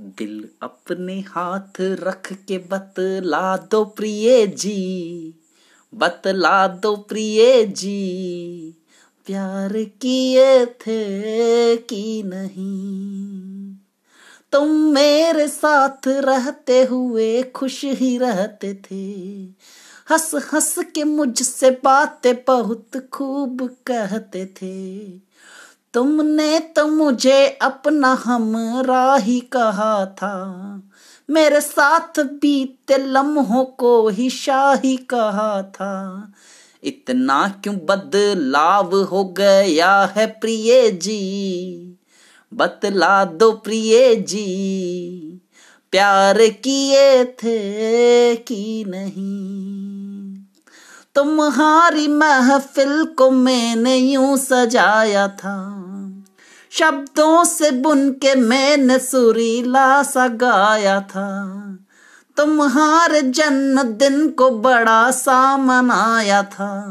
दिल अपने हाथ रख के बतला दो प्रिय जी, बतला दो प्रिय जी। प्यार किए थे कि नहीं? तुम मेरे साथ रहते हुए खुश ही रहते थे। हंस हंस के मुझसे बातें बहुत खूब कहते थे। तुमने तो मुझे अपना हमरा ही कहा था। मेरे साथ बीते लम्हों को ही शाही कहा था। इतना क्यों बदलाव हो गया है प्रिय जी? बतला दो प्रिय जी, प्यार किए थे कि नहीं? तुम्हारी महफिल को मैंने यूँ सजाया था। शब्दों से बुन के मैंने सुरीला सा गाया था। तुम्हारे जन्मदिन को बड़ा सा मनाया था।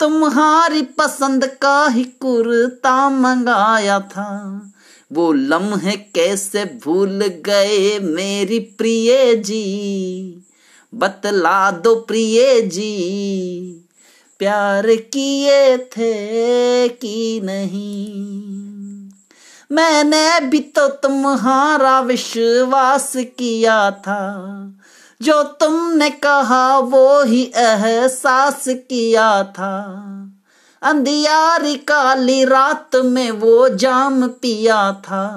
तुम्हारी पसंद का ही कुर्ता मंगाया था। वो लम्हे कैसे भूल गए मेरी प्रिय जी। बतला दो प्रिय जी। प्यार किए थे कि नहीं? मैंने भी तो तुम्हारा विश्वास किया था। जो तुमने कहा वो ही एहसास किया था। अंधियारी काली रात में वो जाम पिया था।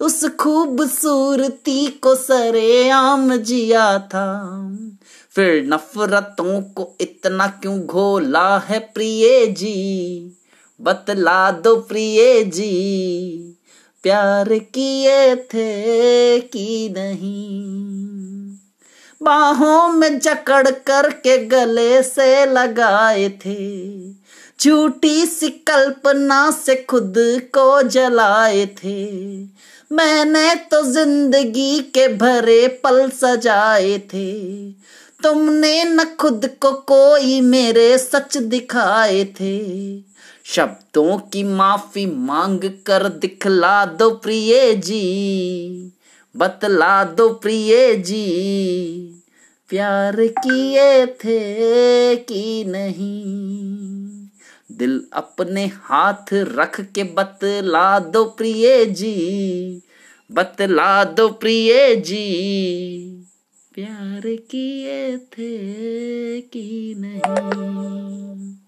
उस खूबसूरती को सरे आम जिया था। फिर नफरतों को इतना क्यों घोला है प्रिय जी? बतला दो प्रिय जी। प्यार किए थे कि नहीं? बाहों में जकड़ करके गले से लगाए थे। झूठी सी कल्पना से खुद को जलाए थे। मैंने तो ज़िंदगी के भरे पल सजाए थे। तुमने न खुद को कोई मेरे सच दिखाए थे। शब्दों की माफ़ी मांग कर दिखला दो प्रिय जी, बतला दो प्रिय जी। प्यार किए थे कि नहीं? दिल अपने हाथ रख के बतला दो प्रिय जी, बतला दो प्रिय जी। प्यार किए थे कि नहीं?